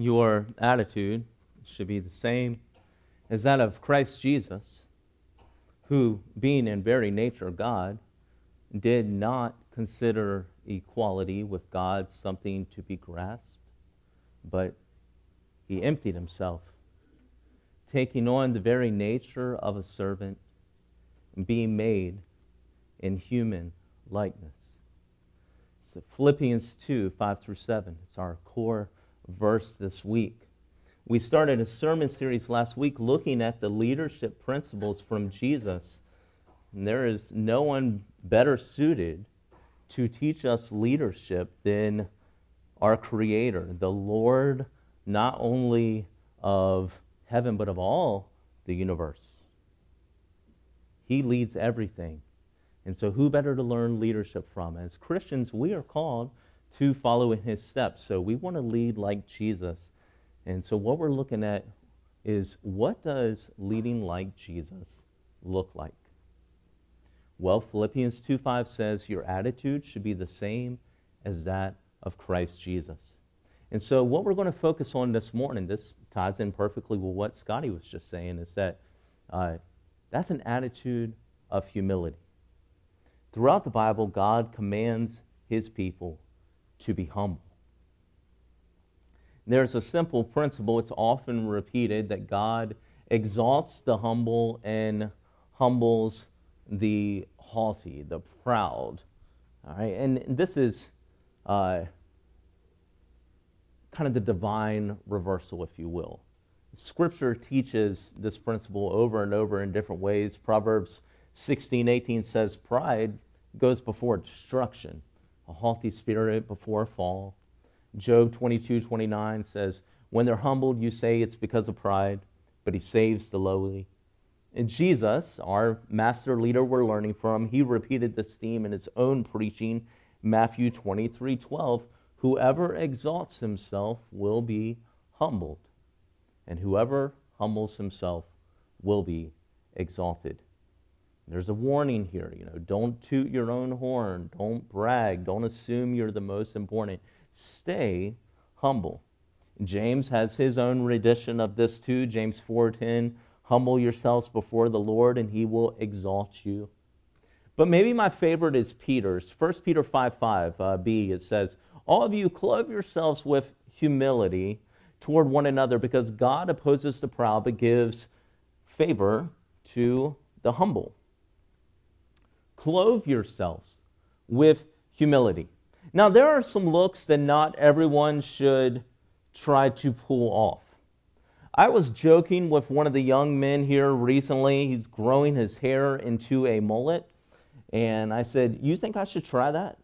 your attitude should be the same as that of Christ Jesus, who, being in very nature God, did not consider equality with God something to be grasped, but he emptied himself, taking on the very nature of a servant, being made in human likeness. So Philippians 2 5 through 7. It's our core verse this week. We started a sermon series last week looking at the leadership principles from Jesus. And there is no one better suited to teach us leadership than our Creator, the Lord, not only of heaven, but of all the universe. He leads everything. And so, who better to learn leadership from? As Christians, we are called to follow in his steps. So, we want to lead like Jesus. And so, what we're looking at is what does leading like Jesus look like? Well, Philippians 2:5 says your attitude should be the same as that of Christ Jesus. And so, what we're going to focus on this morning, this ties in perfectly with what Scotty was just saying, is that uh, that's an attitude of humility. Throughout the Bible, God commands his people to be humble. There's a simple principle, it's often repeated, that God exalts the humble and humbles the haughty, the proud. All right, and this is uh, kind of the divine reversal, if you will. Scripture teaches this principle over and over in different ways. Proverbs 16:18 says, "Pride goes before destruction, a haughty spirit before a fall." Job 22:29 says, "When they're humbled, you say it's because of pride, but he saves the lowly." And Jesus, our master leader we're learning from, he repeated this theme in his own preaching, Matthew 23:12, "Whoever exalts himself will be humbled, and whoever humbles himself will be exalted." There's a warning here, you know, don't toot your own horn, don't brag, don't assume you're the most important. Stay humble. James has his own rendition of this too, James 4:10, humble yourselves before the Lord and he will exalt you. But maybe my favorite is Peter's. 1 Peter 5 5 uh, b, it says, All of you clothe yourselves with humility toward one another because God opposes the proud but gives favor to the humble clothe yourselves with humility. Now, there are some looks that not everyone should try to pull off. I was joking with one of the young men here recently. He's growing his hair into a mullet. And I said, You think I should try that?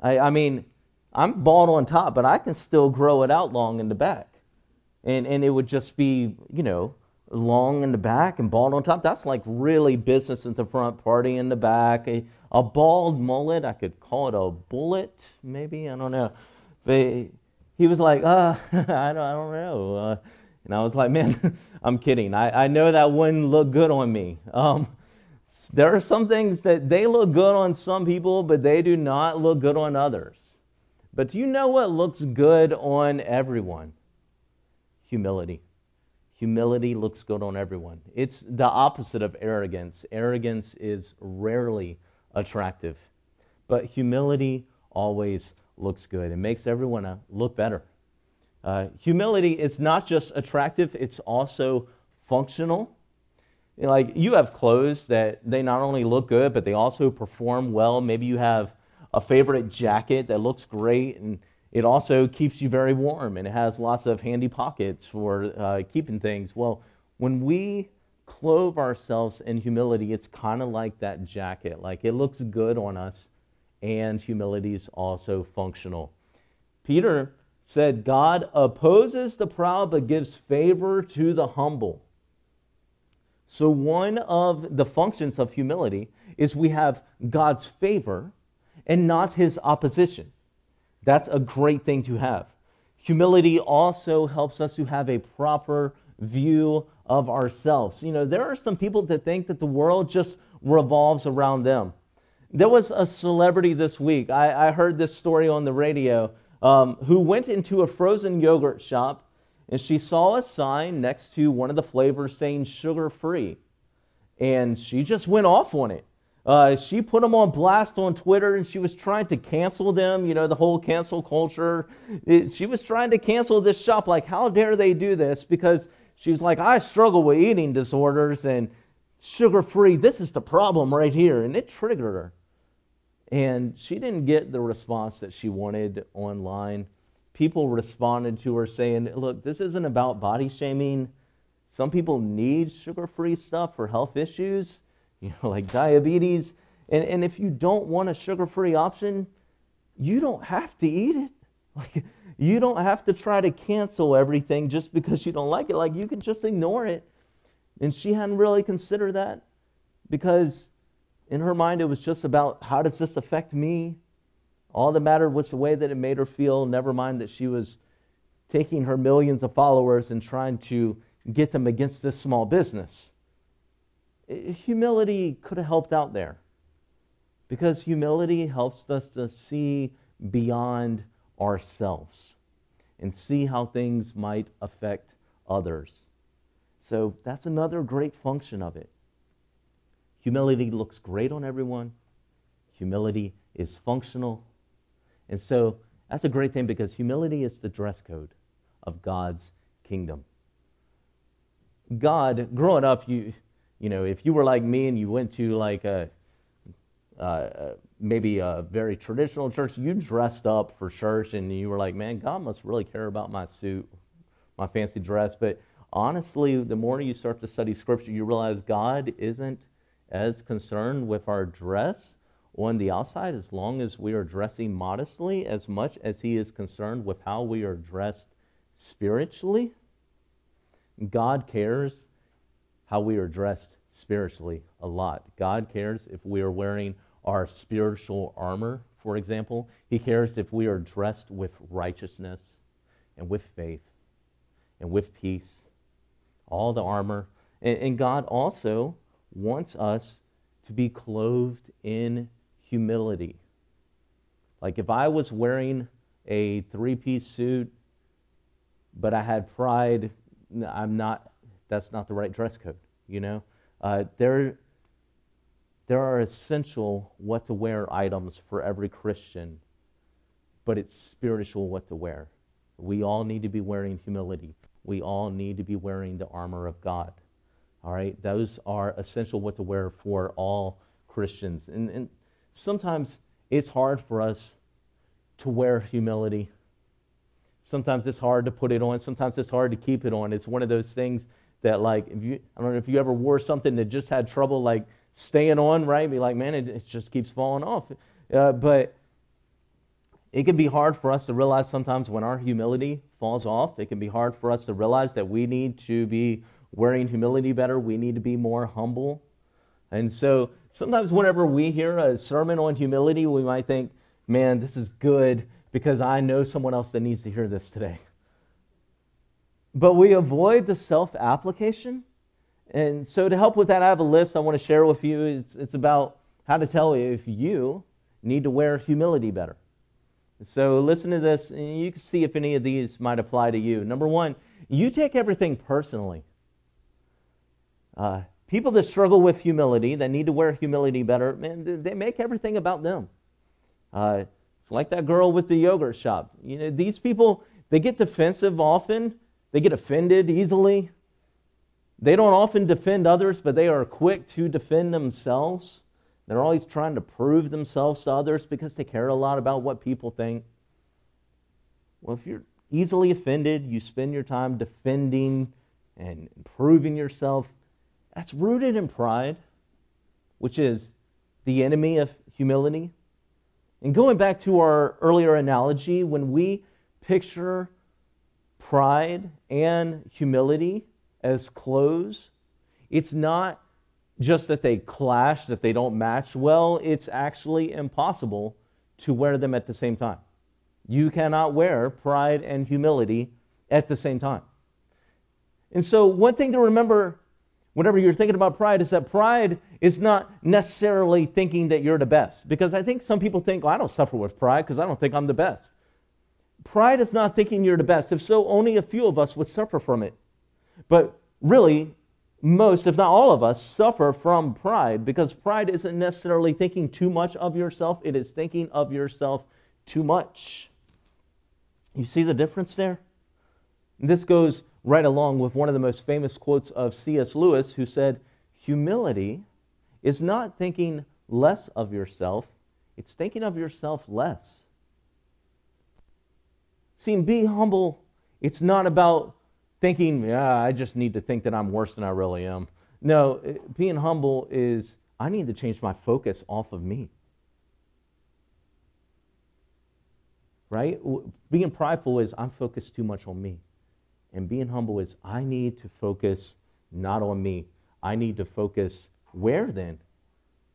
I, I mean, I'm bald on top, but I can still grow it out long in the back. And, and it would just be, you know, long in the back and bald on top. That's like really business in the front, party in the back. A, a bald mullet, I could call it a bullet, maybe. I don't know. But he was like, uh, I don't, I don't know. Uh, and I was like, man, I'm kidding. I, I know that wouldn't look good on me. Um, there are some things that they look good on some people, but they do not look good on others. But do you know what looks good on everyone? Humility. Humility looks good on everyone. It's the opposite of arrogance. Arrogance is rarely attractive, but humility always looks good. It makes everyone uh, look better. Uh, humility is not just attractive, it's also functional. Like you have clothes that they not only look good, but they also perform well. Maybe you have a favorite jacket that looks great and it also keeps you very warm and it has lots of handy pockets for uh, keeping things. Well, when we clothe ourselves in humility, it's kind of like that jacket. Like it looks good on us, and humility is also functional. Peter said, God opposes the proud but gives favor to the humble. So, one of the functions of humility is we have God's favor and not his opposition. That's a great thing to have. Humility also helps us to have a proper view of ourselves. You know, there are some people that think that the world just revolves around them. There was a celebrity this week, I, I heard this story on the radio, um, who went into a frozen yogurt shop and she saw a sign next to one of the flavors saying sugar free. And she just went off on it. Uh, she put them on blast on Twitter and she was trying to cancel them, you know, the whole cancel culture. It, she was trying to cancel this shop. Like, how dare they do this? Because she was like, I struggle with eating disorders and sugar free. This is the problem right here. And it triggered her. And she didn't get the response that she wanted online. People responded to her saying, Look, this isn't about body shaming. Some people need sugar free stuff for health issues you know, like diabetes. And, and if you don't want a sugar free option, you don't have to eat it. Like, you don't have to try to cancel everything just because you don't like it. Like, you can just ignore it. And she hadn't really considered that because in her mind it was just about how does this affect me? All that mattered was the way that it made her feel, never mind that she was taking her millions of followers and trying to get them against this small business humility could have helped out there. Because humility helps us to see beyond ourselves and see how things might affect others. So that's another great function of it. Humility looks great on everyone. Humility is functional. And so that's a great thing because humility is the dress code of God's kingdom. God, growing up, you you know, if you were like me and you went to like a uh, maybe a very traditional church, you dressed up for church and you were like, man, God must really care about my suit, my fancy dress. But honestly, the more you start to study Scripture, you realize God isn't as concerned with our dress on the outside as long as we are dressing modestly as much as He is concerned with how we are dressed spiritually. God cares how we are dressed spiritually a lot. God cares if we are wearing our spiritual armor, for example. He cares if we are dressed with righteousness and with faith and with peace, all the armor. And, and God also wants us to be clothed in humility. Like if I was wearing a three piece suit, but I had pride, I'm not that's not the right dress code, you know? Uh, there, there are essential what to wear items for every Christian, but it's spiritual what to wear. We all need to be wearing humility. We all need to be wearing the armor of God. All right? Those are essential what to wear for all Christians. And, and sometimes it's hard for us to wear humility. Sometimes it's hard to put it on. Sometimes it's hard to keep it on. It's one of those things that like if you I don't know if you ever wore something that just had trouble like staying on right? Be like man it, it just keeps falling off. Uh, but it can be hard for us to realize sometimes when our humility falls off. It can be hard for us to realize that we need to be wearing humility better. We need to be more humble. And so sometimes whenever we hear a sermon on humility we might think man this is good because i know someone else that needs to hear this today but we avoid the self application. And so, to help with that, I have a list I want to share with you. It's, it's about how to tell you if you need to wear humility better. So, listen to this, and you can see if any of these might apply to you. Number one, you take everything personally. Uh, people that struggle with humility, that need to wear humility better, man, they make everything about them. Uh, it's like that girl with the yogurt shop. You know, these people, they get defensive often they get offended easily. They don't often defend others, but they are quick to defend themselves. They're always trying to prove themselves to others because they care a lot about what people think. Well, if you're easily offended, you spend your time defending and proving yourself, that's rooted in pride, which is the enemy of humility. And going back to our earlier analogy, when we picture pride and humility as clothes, it's not just that they clash, that they don't match well, it's actually impossible to wear them at the same time. You cannot wear pride and humility at the same time. And so, one thing to remember whenever you're thinking about pride is that pride is not necessarily thinking that you're the best. Because I think some people think, well, I don't suffer with pride because I don't think I'm the best. Pride is not thinking you're the best. If so, only a few of us would suffer from it. But really, most, if not all of us, suffer from pride because pride isn't necessarily thinking too much of yourself, it is thinking of yourself too much. You see the difference there? This goes right along with one of the most famous quotes of C.S. Lewis, who said, Humility is not thinking less of yourself, it's thinking of yourself less. See, being humble, it's not about thinking, yeah, I just need to think that I'm worse than I really am. No, being humble is, I need to change my focus off of me. Right? Being prideful is, I'm focused too much on me. And being humble is, I need to focus not on me. I need to focus where then?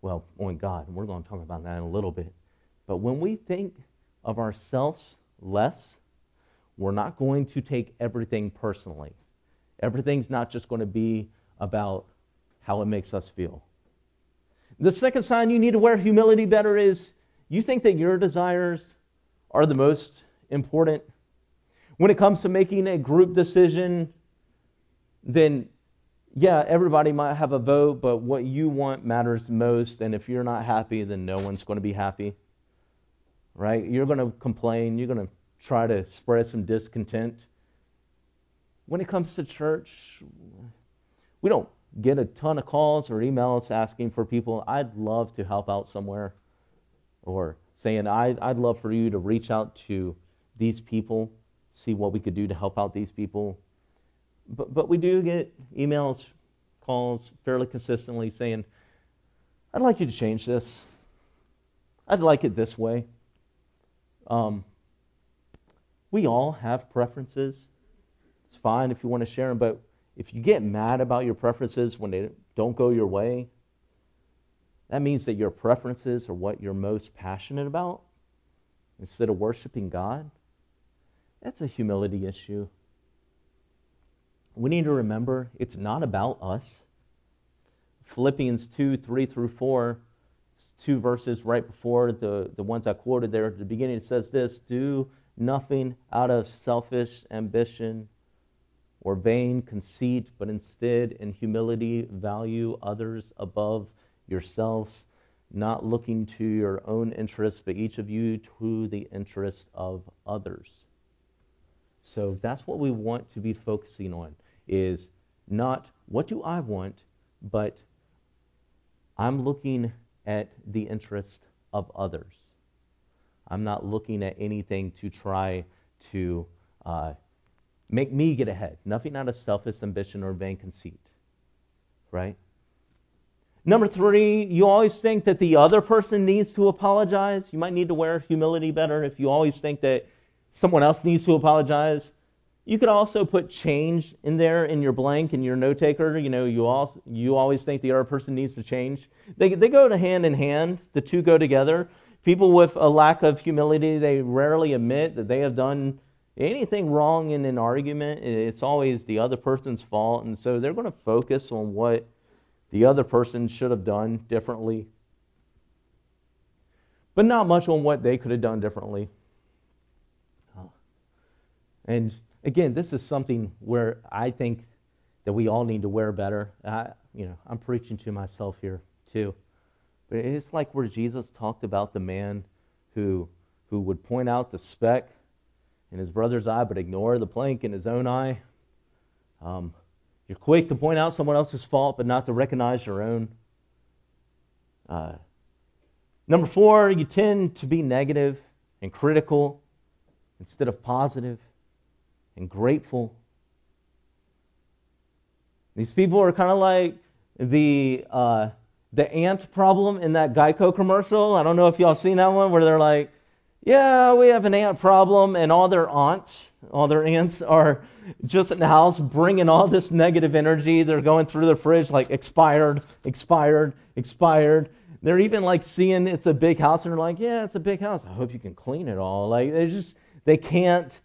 Well, on God. And we're going to talk about that in a little bit. But when we think of ourselves less, we're not going to take everything personally. Everything's not just going to be about how it makes us feel. The second sign you need to wear humility better is you think that your desires are the most important. When it comes to making a group decision, then yeah, everybody might have a vote, but what you want matters most. And if you're not happy, then no one's going to be happy. Right? You're going to complain. You're going to try to spread some discontent. When it comes to church, we don't get a ton of calls or emails asking for people, I'd love to help out somewhere, or saying, I'd, I'd love for you to reach out to these people, see what we could do to help out these people. But, but we do get emails, calls fairly consistently saying, I'd like you to change this. I'd like it this way. Um, we all have preferences. It's fine if you want to share them, but if you get mad about your preferences when they don't go your way, that means that your preferences are what you're most passionate about instead of worshiping God. That's a humility issue. We need to remember it's not about us. Philippians 2 3 through 4, two verses right before the, the ones I quoted there at the beginning, it says this Do nothing out of selfish ambition or vain conceit, but instead in humility value others above yourselves, not looking to your own interests, but each of you to the interest of others. So that's what we want to be focusing on is not what do I want, but I'm looking at the interest of others. I'm not looking at anything to try to uh, make me get ahead. Nothing out of selfish ambition or vain conceit. Right? Number three, you always think that the other person needs to apologize. You might need to wear humility better if you always think that someone else needs to apologize. You could also put change in there in your blank in your note taker. You know, you all you always think the other person needs to change. They they go to hand in hand. The two go together. People with a lack of humility, they rarely admit that they have done anything wrong in an argument. It's always the other person's fault, and so they're going to focus on what the other person should have done differently, but not much on what they could have done differently. And again, this is something where I think that we all need to wear better. I, you know, I'm preaching to myself here too. But it's like where Jesus talked about the man who, who would point out the speck in his brother's eye but ignore the plank in his own eye. Um, you're quick to point out someone else's fault but not to recognize your own. Uh, number four, you tend to be negative and critical instead of positive and grateful. These people are kind of like the. Uh, the ant problem in that Geico commercial. I don't know if y'all seen that one where they're like, yeah, we have an ant problem, and all their aunts, all their aunts are just in the house bringing all this negative energy. They're going through the fridge like expired, expired, expired. They're even like seeing it's a big house, and they're like, yeah, it's a big house. I hope you can clean it all. Like they just they can't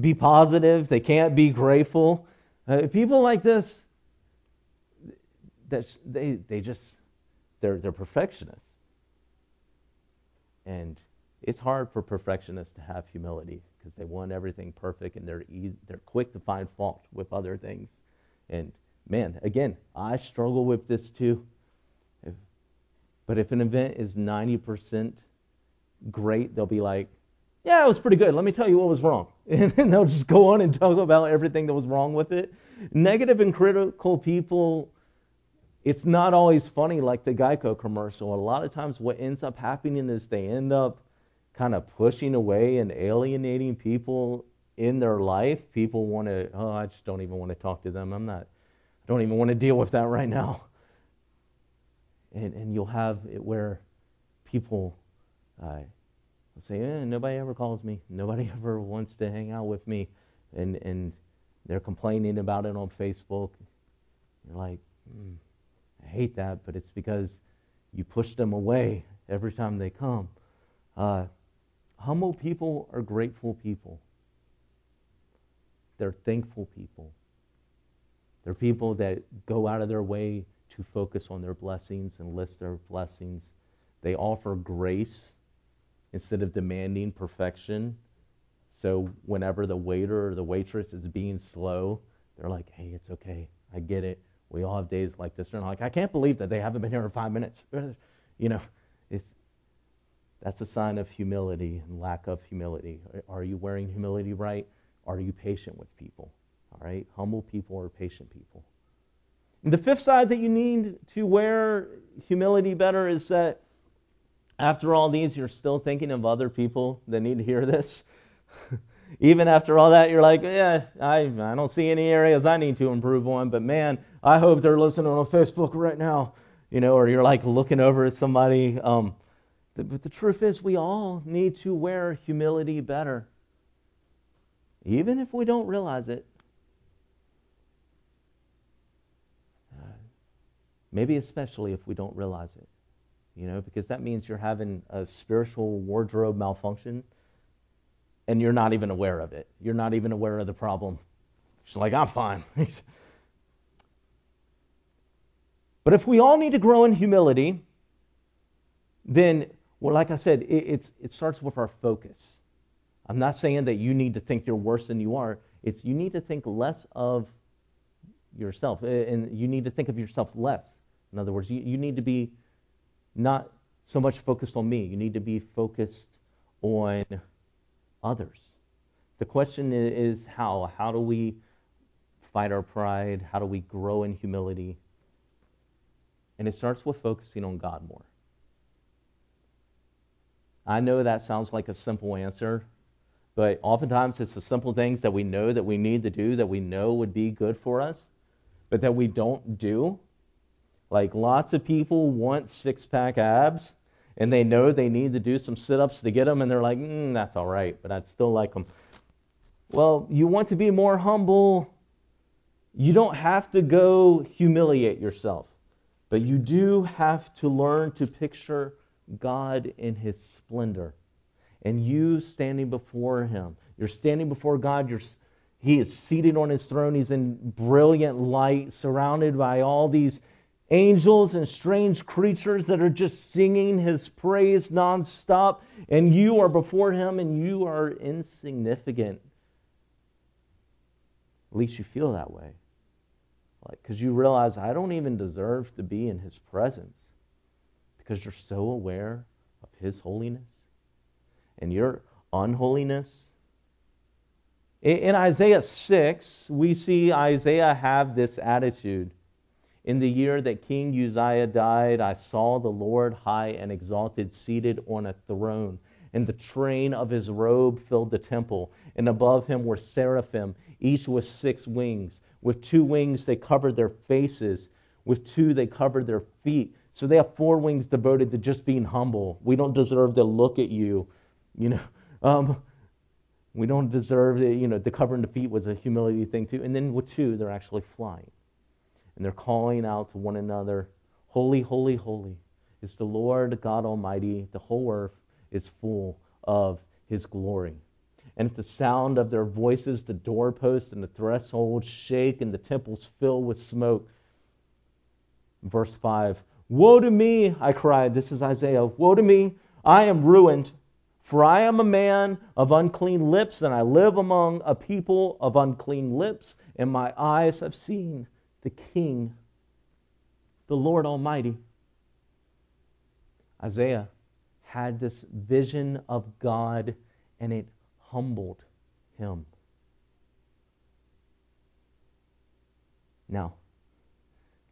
be positive. They can't be grateful. Uh, people like this, they they just they're, they're perfectionists. And it's hard for perfectionists to have humility because they want everything perfect and they're easy, they're quick to find fault with other things. And man, again, I struggle with this too. If, but if an event is 90% great, they'll be like, yeah, it was pretty good. Let me tell you what was wrong. And they'll just go on and talk about everything that was wrong with it. Negative and critical people, it's not always funny like the Geico commercial. A lot of times, what ends up happening is they end up kind of pushing away and alienating people in their life. People want to, oh, I just don't even want to talk to them. I'm not, I don't even want to deal with that right now. And, and you'll have it where people uh, say, eh, nobody ever calls me. Nobody ever wants to hang out with me. And, and they're complaining about it on Facebook. You're like, mm, I hate that, but it's because you push them away every time they come. Uh, Humble people are grateful people. They're thankful people. They're people that go out of their way to focus on their blessings and list their blessings. They offer grace instead of demanding perfection. So whenever the waiter or the waitress is being slow, they're like, hey, it's okay. I get it. We all have days like this. They're like, I can't believe that they haven't been here in five minutes. You know, it's that's a sign of humility and lack of humility. Are you wearing humility right? Are you patient with people? All right? Humble people are patient people. And the fifth side that you need to wear humility better is that after all these, you're still thinking of other people that need to hear this. Even after all that, you're like, yeah, I, I don't see any areas I need to improve on, but man, I hope they're listening on Facebook right now. You know, or you're like looking over at somebody. Um, but the truth is, we all need to wear humility better, even if we don't realize it. Uh, maybe especially if we don't realize it, you know, because that means you're having a spiritual wardrobe malfunction and you're not even aware of it. You're not even aware of the problem. She's like, I'm fine. but if we all need to grow in humility, then well, like I said, it, it starts with our focus. I'm not saying that you need to think you're worse than you are. It's you need to think less of yourself, and you need to think of yourself less. In other words, you, you need to be not so much focused on me. You need to be focused on others. The question is how? How do we fight our pride? How do we grow in humility? And it starts with focusing on God more. I know that sounds like a simple answer, but oftentimes it's the simple things that we know that we need to do that we know would be good for us, but that we don't do. Like lots of people want six pack abs and they know they need to do some sit ups to get them, and they're like, mm, that's all right, but I'd still like them. Well, you want to be more humble. You don't have to go humiliate yourself, but you do have to learn to picture God in his splendor. And you standing before him. You're standing before God. You're, he is seated on his throne. He's in brilliant light, surrounded by all these angels and strange creatures that are just singing his praise nonstop. And you are before him and you are insignificant. At least you feel that way. Like, because you realize I don't even deserve to be in his presence because you're so aware of His holiness and your unholiness. In Isaiah 6, we see Isaiah have this attitude. In the year that King Uzziah died, I saw the Lord high and exalted, seated on a throne, and the train of his robe filled the temple. And above him were seraphim, each with six wings. With two wings they covered their faces, with two they covered their feet so they have four wings devoted to just being humble. We don't deserve to look at you. You know, um, we don't deserve it. You know, the covering the feet was a humility thing too. And then with two, they're actually flying. And they're calling out to one another, Holy, holy, holy is the Lord God Almighty. The whole earth is full of his glory. And at the sound of their voices, the doorposts and the thresholds shake, and the temples fill with smoke. Verse 5 Woe to me, I cried. This is Isaiah. Woe to me, I am ruined, For I am a man of unclean lips, and I live among a people of unclean lips, and my eyes have seen the King, the Lord Almighty. Isaiah had this vision of God, and it humbled him. Now,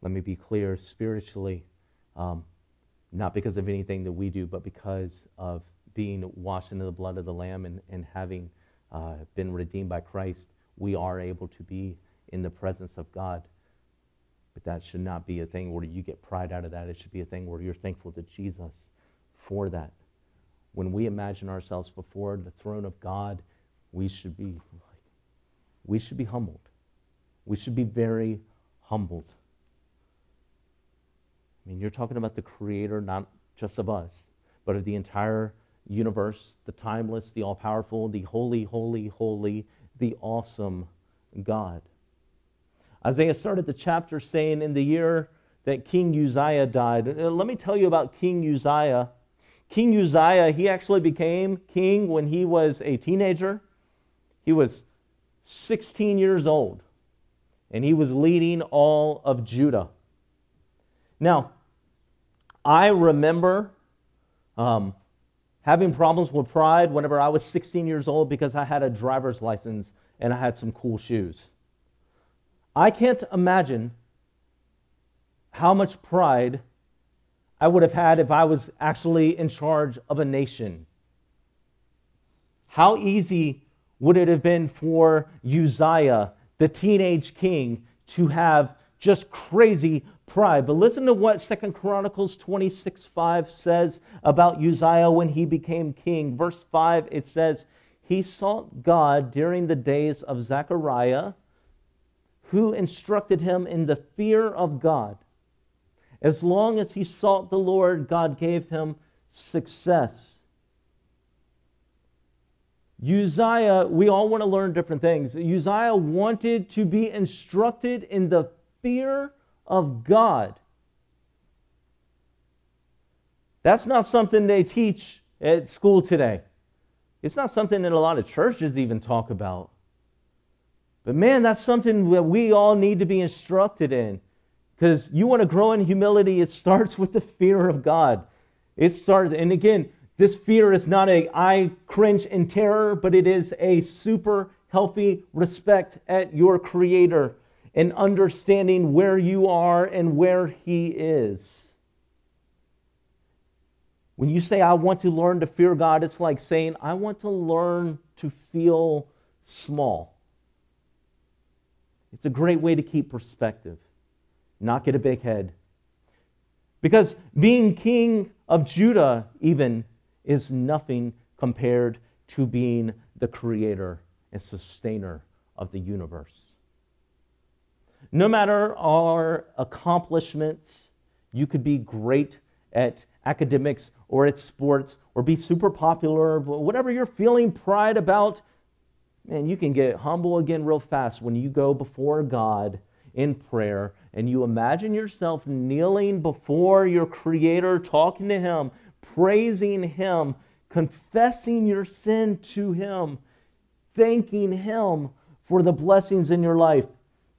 let me be clear spiritually, um, not because of anything that we do, but because of being washed in the blood of the Lamb and, and having uh, been redeemed by Christ, we are able to be in the presence of God. But that should not be a thing where you get pride out of that. It should be a thing where you're thankful to Jesus for that. When we imagine ourselves before the throne of God, we should be we should be humbled. We should be very humbled. I mean, you're talking about the creator not just of us, but of the entire universe, the timeless, the all powerful, the holy, holy, holy, the awesome God. Isaiah started the chapter saying, In the year that King Uzziah died. Uh, let me tell you about King Uzziah. King Uzziah, he actually became king when he was a teenager. He was 16 years old, and he was leading all of Judah. Now, I remember um, having problems with pride whenever I was 16 years old because I had a driver's license and I had some cool shoes. I can't imagine how much pride I would have had if I was actually in charge of a nation. How easy would it have been for Uzziah, the teenage king, to have just crazy pride. But listen to what Second Chronicles 26 5 says about Uzziah when he became king. Verse 5 it says, He sought God during the days of Zechariah, who instructed him in the fear of God. As long as he sought the Lord, God gave him success. Uzziah, we all want to learn different things. Uzziah wanted to be instructed in the fear of God. That's not something they teach at school today. It's not something that a lot of churches even talk about. But man, that's something that we all need to be instructed in. Because you want to grow in humility, it starts with the fear of God. It starts, and again, this fear is not a I cringe in terror, but it is a super healthy respect at your Creator and understanding where you are and where He is. When you say, I want to learn to fear God, it's like saying, I want to learn to feel small. It's a great way to keep perspective, not get a big head. Because being king of Judah, even, is nothing compared to being the creator and sustainer of the universe. No matter our accomplishments, you could be great at academics or at sports or be super popular, whatever you're feeling pride about, man, you can get humble again real fast when you go before God in prayer and you imagine yourself kneeling before your Creator, talking to Him, praising Him, confessing your sin to Him, thanking Him for the blessings in your life.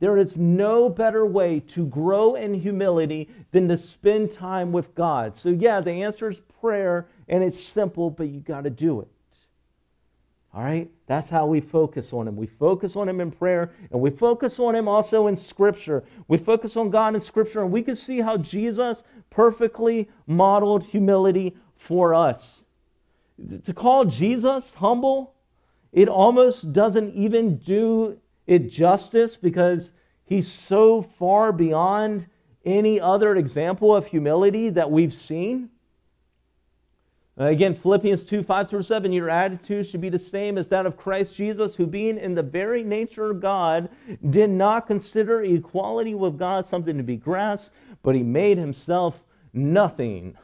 There is no better way to grow in humility than to spend time with God. So, yeah, the answer is prayer, and it's simple, but you got to do it. All right? That's how we focus on Him. We focus on Him in prayer, and we focus on Him also in Scripture. We focus on God in Scripture, and we can see how Jesus perfectly modeled humility for us. To call Jesus humble, it almost doesn't even do it justice because he's so far beyond any other example of humility that we've seen. Uh, again, Philippians 2 5 through 7, your attitude should be the same as that of Christ Jesus, who, being in the very nature of God, did not consider equality with God something to be grasped, but he made himself nothing,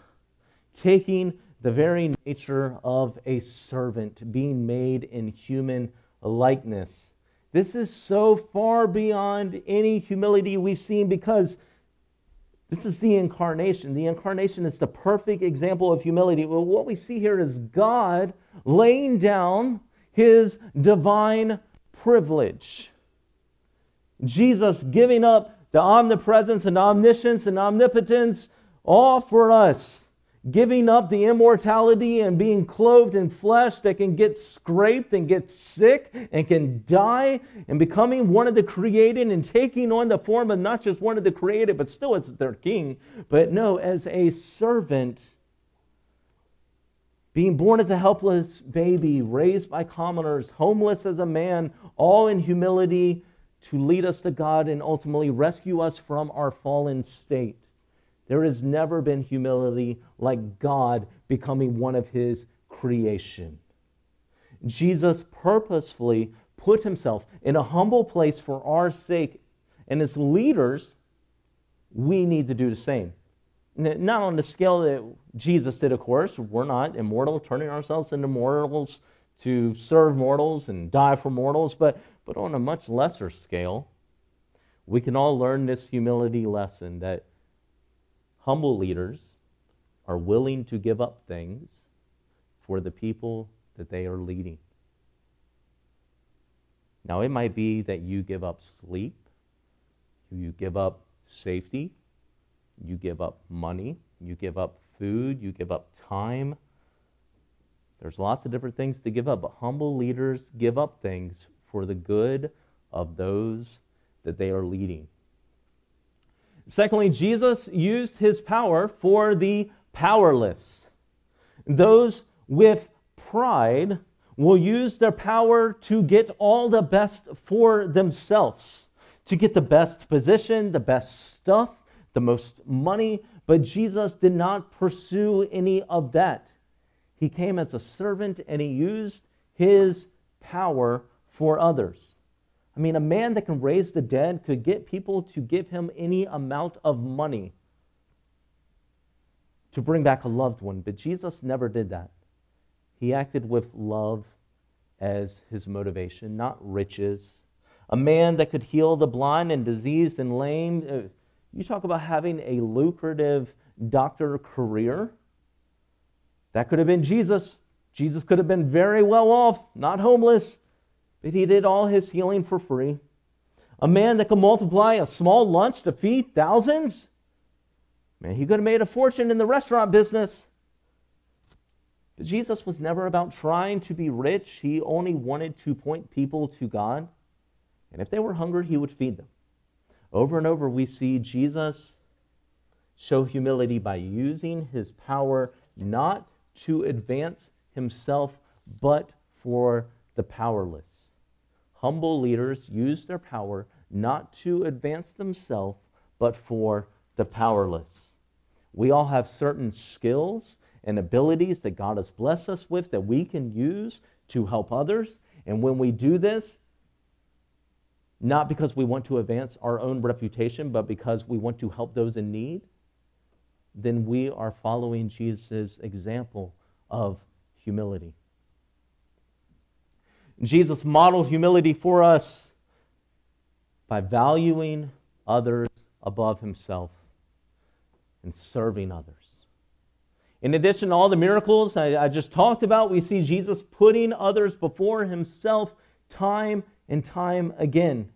taking the very nature of a servant, being made in human likeness. This is so far beyond any humility we've seen because This is the incarnation. The incarnation is the perfect example of humility. Well, what we see here is God laying down his divine privilege. Jesus giving up the omnipresence and omniscience and omnipotence all for us giving up the immortality and being clothed in flesh that can get scraped and get sick and can die and becoming one of the created and taking on the form of not just one of the created but still as their king but no as a servant. Being born as a helpless baby raised by commoners homeless as a man all in humility to lead us to God and ultimately rescue us from our fallen state there has never been humility like God becoming one of his creation. Jesus purposefully put himself in a humble place for our sake, and as leaders, we need to do the same. Not on the scale that Jesus did, of course. We're not immortal, turning ourselves into mortals to serve mortals and die for mortals, but, but on a much lesser scale, we can all learn this humility lesson that Humble leaders are willing to give up things for the people that they are leading. Now, it might be that you give up sleep, you give up safety, you give up money, you give up food, you give up time. There's lots of different things to give up, but humble leaders give up things for the good of those that they are leading. Secondly, Jesus used his power for the powerless. Those with pride will use their power to get all the best for themselves, to get the best position, the best stuff, the most money. But Jesus did not pursue any of that. He came as a servant and he used his power for others. I mean, a man that can raise the dead could get people to give him any amount of money to bring back a loved one, but Jesus never did that. He acted with love as his motivation, not riches. A man that could heal the blind and diseased and lame. Uh, you talk about having a lucrative doctor career. That could have been Jesus. Jesus could have been very well off, not homeless. But he did all his healing for free. A man that could multiply a small lunch to feed thousands? Man, he could have made a fortune in the restaurant business. But Jesus was never about trying to be rich. He only wanted to point people to God. And if they were hungry, he would feed them. Over and over, we see Jesus show humility by using his power not to advance himself, but for the powerless. Humble leaders use their power not to advance themselves, but for the powerless. We all have certain skills and abilities that God has blessed us with that we can use to help others. And when we do this, not because we want to advance our own reputation, but because we want to help those in need, then we are following Jesus' example of humility. Jesus modeled humility for us by valuing others above himself and serving others. In addition to all the miracles I, I, just talked about, we see Jesus putting others before himself time and time again.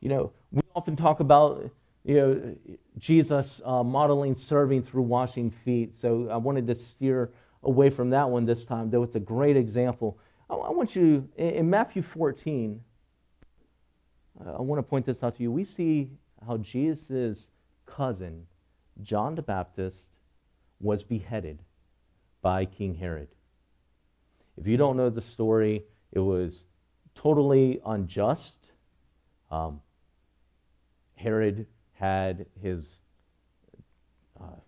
You know, we often talk about you know Jesus uh, modeling serving through washing feet. So I wanted to steer away from that one this time, though it's a great example. I want you, in Matthew 14, I want to point this out to you. We see how Jesus' cousin, John the Baptist, was beheaded by King Herod. If you don't know the story, it was totally unjust. Um, Herod had his uh,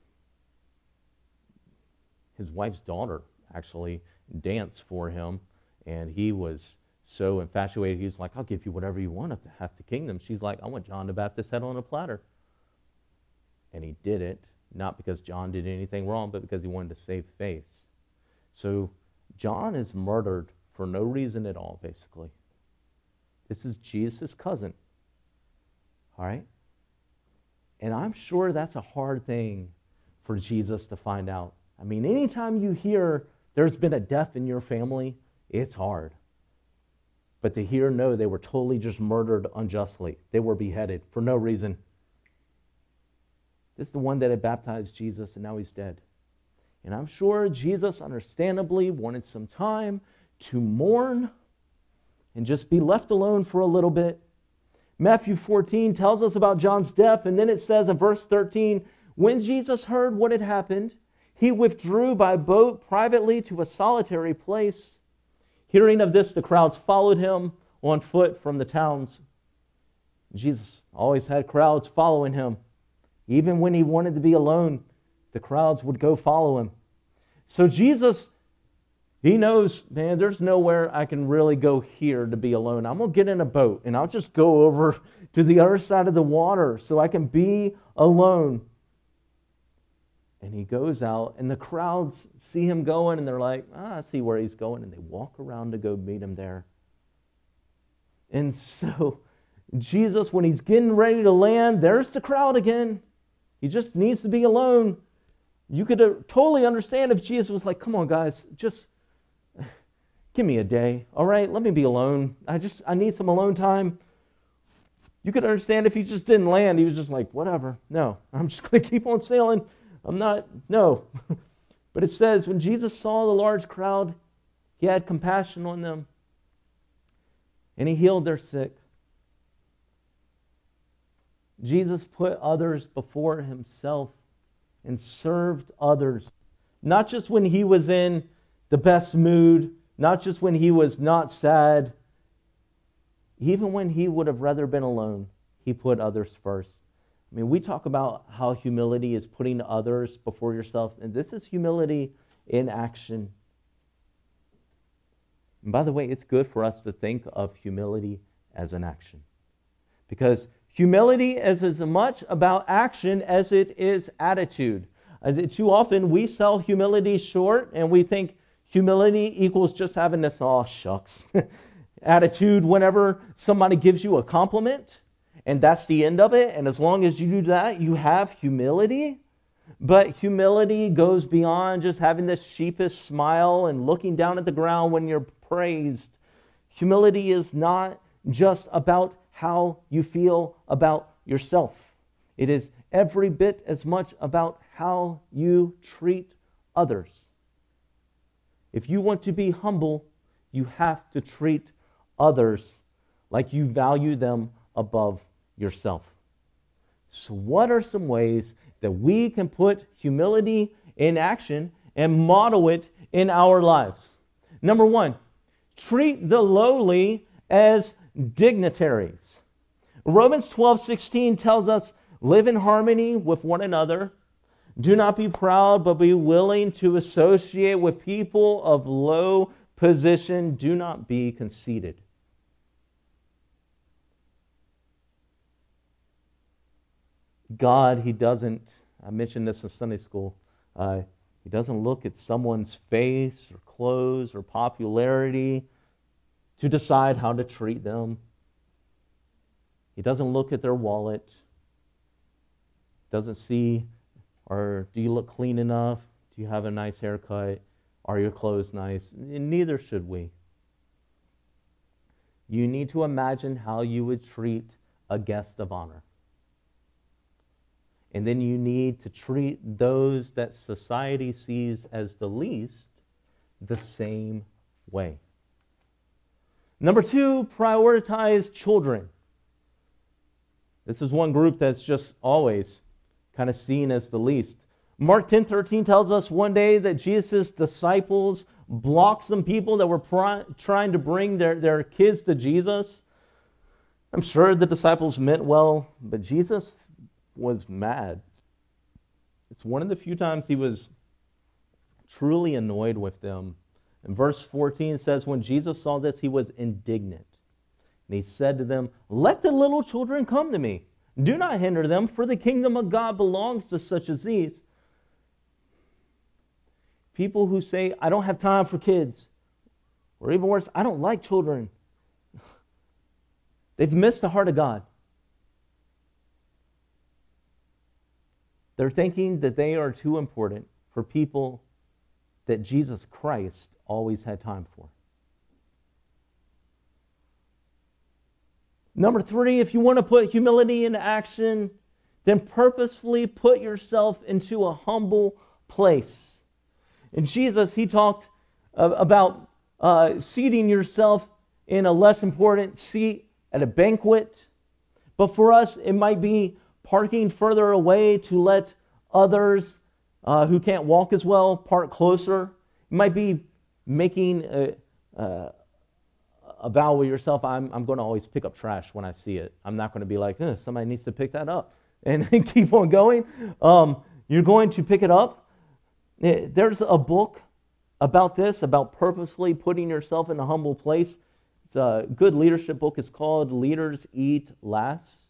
his wife's daughter actually dance for him and he was so infatuated, he was like, I'll give you whatever you want up to half the kingdom. She's like, I want John the Baptist head on a platter. And he did it, not because John did anything wrong, but because he wanted to save face. So John is murdered for no reason at all, basically. This is Jesus' cousin. All right? And I'm sure that's a hard thing for Jesus to find out. I mean, anytime you hear there's been a death in your family, it's hard. But to hear, no, they were totally just murdered unjustly. They were beheaded for no reason. This is the one that had baptized Jesus, and now he's dead. And I'm sure Jesus, understandably, wanted some time to mourn and just be left alone for a little bit. Matthew 14 tells us about John's death, and then it says in verse 13 when Jesus heard what had happened, he withdrew by boat privately to a solitary place. Hearing of this, the crowds followed him on foot from the towns. Jesus always had crowds following him. Even when he wanted to be alone, the crowds would go follow him. So Jesus, he knows, man, there's nowhere I can really go here to be alone. I'm going to get in a boat and I'll just go over to the other side of the water so I can be alone. And he goes out, and the crowds see him going, and they're like, ah, I see where he's going. And they walk around to go meet him there. And so, Jesus, when he's getting ready to land, there's the crowd again. He just needs to be alone. You could uh, totally understand if Jesus was like, come on, guys, just give me a day, all right? Let me be alone. I just, I need some alone time. You could understand if he just didn't land. He was just like, whatever. No, I'm just going to keep on sailing. I'm not, no. but it says, when Jesus saw the large crowd, he had compassion on them and he healed their sick. Jesus put others before himself and served others, not just when he was in the best mood, not just when he was not sad, even when he would have rather been alone, he put others first. I mean, we talk about how humility is putting others before yourself, and this is humility in action. And by the way, it's good for us to think of humility as an action. Because humility is as much about action as it is attitude. Uh, too often we sell humility short and we think humility equals just having this, oh, shucks, attitude whenever somebody gives you a compliment and that's the end of it. And as long as you do that, you have humility. But humility goes beyond just having this sheepish smile and looking down at the ground when you're praised. Humility is not just about how you feel about yourself, it is every bit as much about how you treat others. If you want to be humble, you have to treat others like you value them above yourself. So, what are some ways that we can put humility in action and model it in our lives? Number one, treat the lowly as dignitaries. Romans 12:16 tells us, "Live in harmony with one another. Do not be proud, but be willing to associate with people of low position. Do not be conceited." God, He doesn't, I mentioned this in Sunday school, uh, He doesn't look at someone's face or clothes or popularity to decide how to treat them. He doesn't look at their wallet, doesn't see, or do you look clean enough? Do you have a nice haircut? Are your clothes nice? And neither should we. You need to imagine how you would treat a guest of honor. And then you need to treat those that society sees as the least the same way. Number two, prioritize children. This is one group that's just always kind of seen as the least. Mark 10:13 tells us one day that Jesus' disciples blocked some people that were trying to bring their, their kids to Jesus. I'm sure the disciples meant well, but Jesus was mad. It's one of the few times he was truly annoyed with them. And verse 14 says, When Jesus saw this, he was indignant. And he said to them, Let the little children come to me. Do not hinder them, for the kingdom of God belongs to such as these. People who say, I don't have time for kids, or even worse, I don't like children, they've missed the heart of God. They're thinking that they are too important for people that Jesus Christ always had time for. Number three, if you want to put humility into action, then purposefully put yourself into a humble place. And Jesus, he talked about uh, seating yourself in a less important seat at a banquet. But for us, it might be parking further away to let others uh, who can't walk as well park closer. It might be making a, a vow with yourself I'm, I'm going to always pick up trash when I see it. I'm not going to be like, eh, somebody needs to pick that up and keep on going. Um, you're going to pick it up. Eh, there's a book about this, about purposely putting yourself in a humble place. It's a good leadership book. It's called Leaders Eat Last.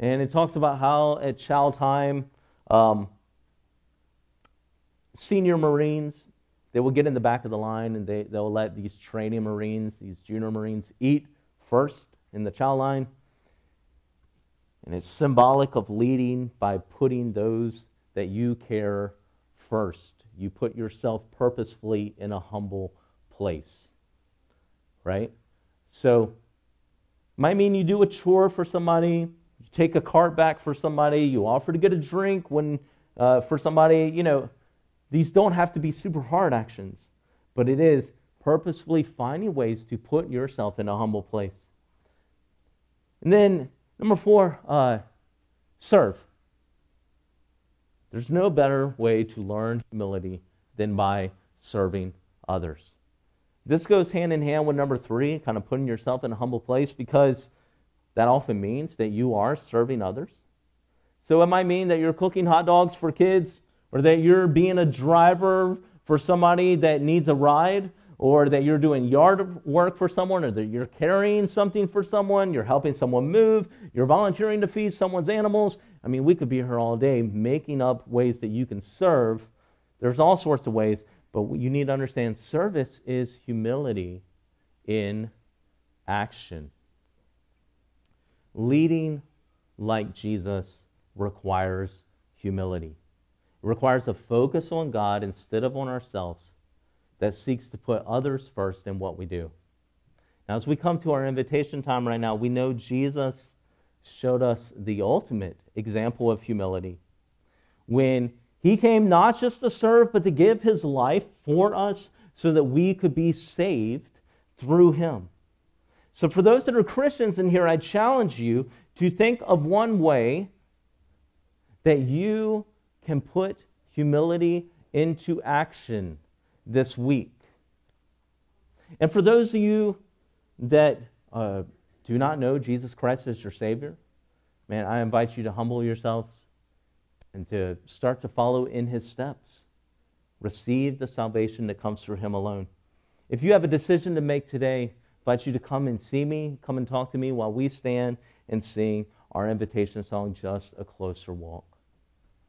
And it talks about how at chow time, um, senior Marines, they will get in the back of the line and they, they'll let these training Marines, these junior Marines, eat first in the chow line. And it's symbolic of leading by putting those that you care first. You put yourself purposefully in a humble place. Right? So, might mean you do a chore for somebody, take a cart back for somebody, you offer to get a drink when uh, for somebody, you know, these don't have to be super hard actions, but it is purposefully finding ways to put yourself in a humble place. And then, number four, uh, serve. There's no better way to learn humility than by serving others. This goes hand in hand with number three, kind of putting yourself in a humble place, because that often means that you are serving others. So it might mean that you're cooking hot dogs for kids or that you're being a driver for somebody that needs a ride, or that you're doing yard work for someone, or that you're carrying something for someone, you're helping someone move, you're volunteering to feed someone's animals. I mean, we could be here all day making up ways that you can serve. There's all sorts of ways, but you need to understand service is humility in action. Leading like Jesus requires humility. It requires a focus on God instead of on ourselves that seeks to put others first in what we do. Now, as we come to our invitation time right now, we know Jesus showed us the ultimate example of humility when he came not just to serve, but to give his life for us so that we could be saved through him. So, for those that are Christians in here, I challenge you to think of one way that you can put humility into action this week. And for those of you that uh, do not know Jesus Christ as your Savior, man, I invite you to humble yourselves and to start to follow in His steps. Receive the salvation that comes through Him alone. If you have a decision to make today, Invite you to come and see me, come and talk to me while we stand and sing our invitation song, Just a Closer Walk.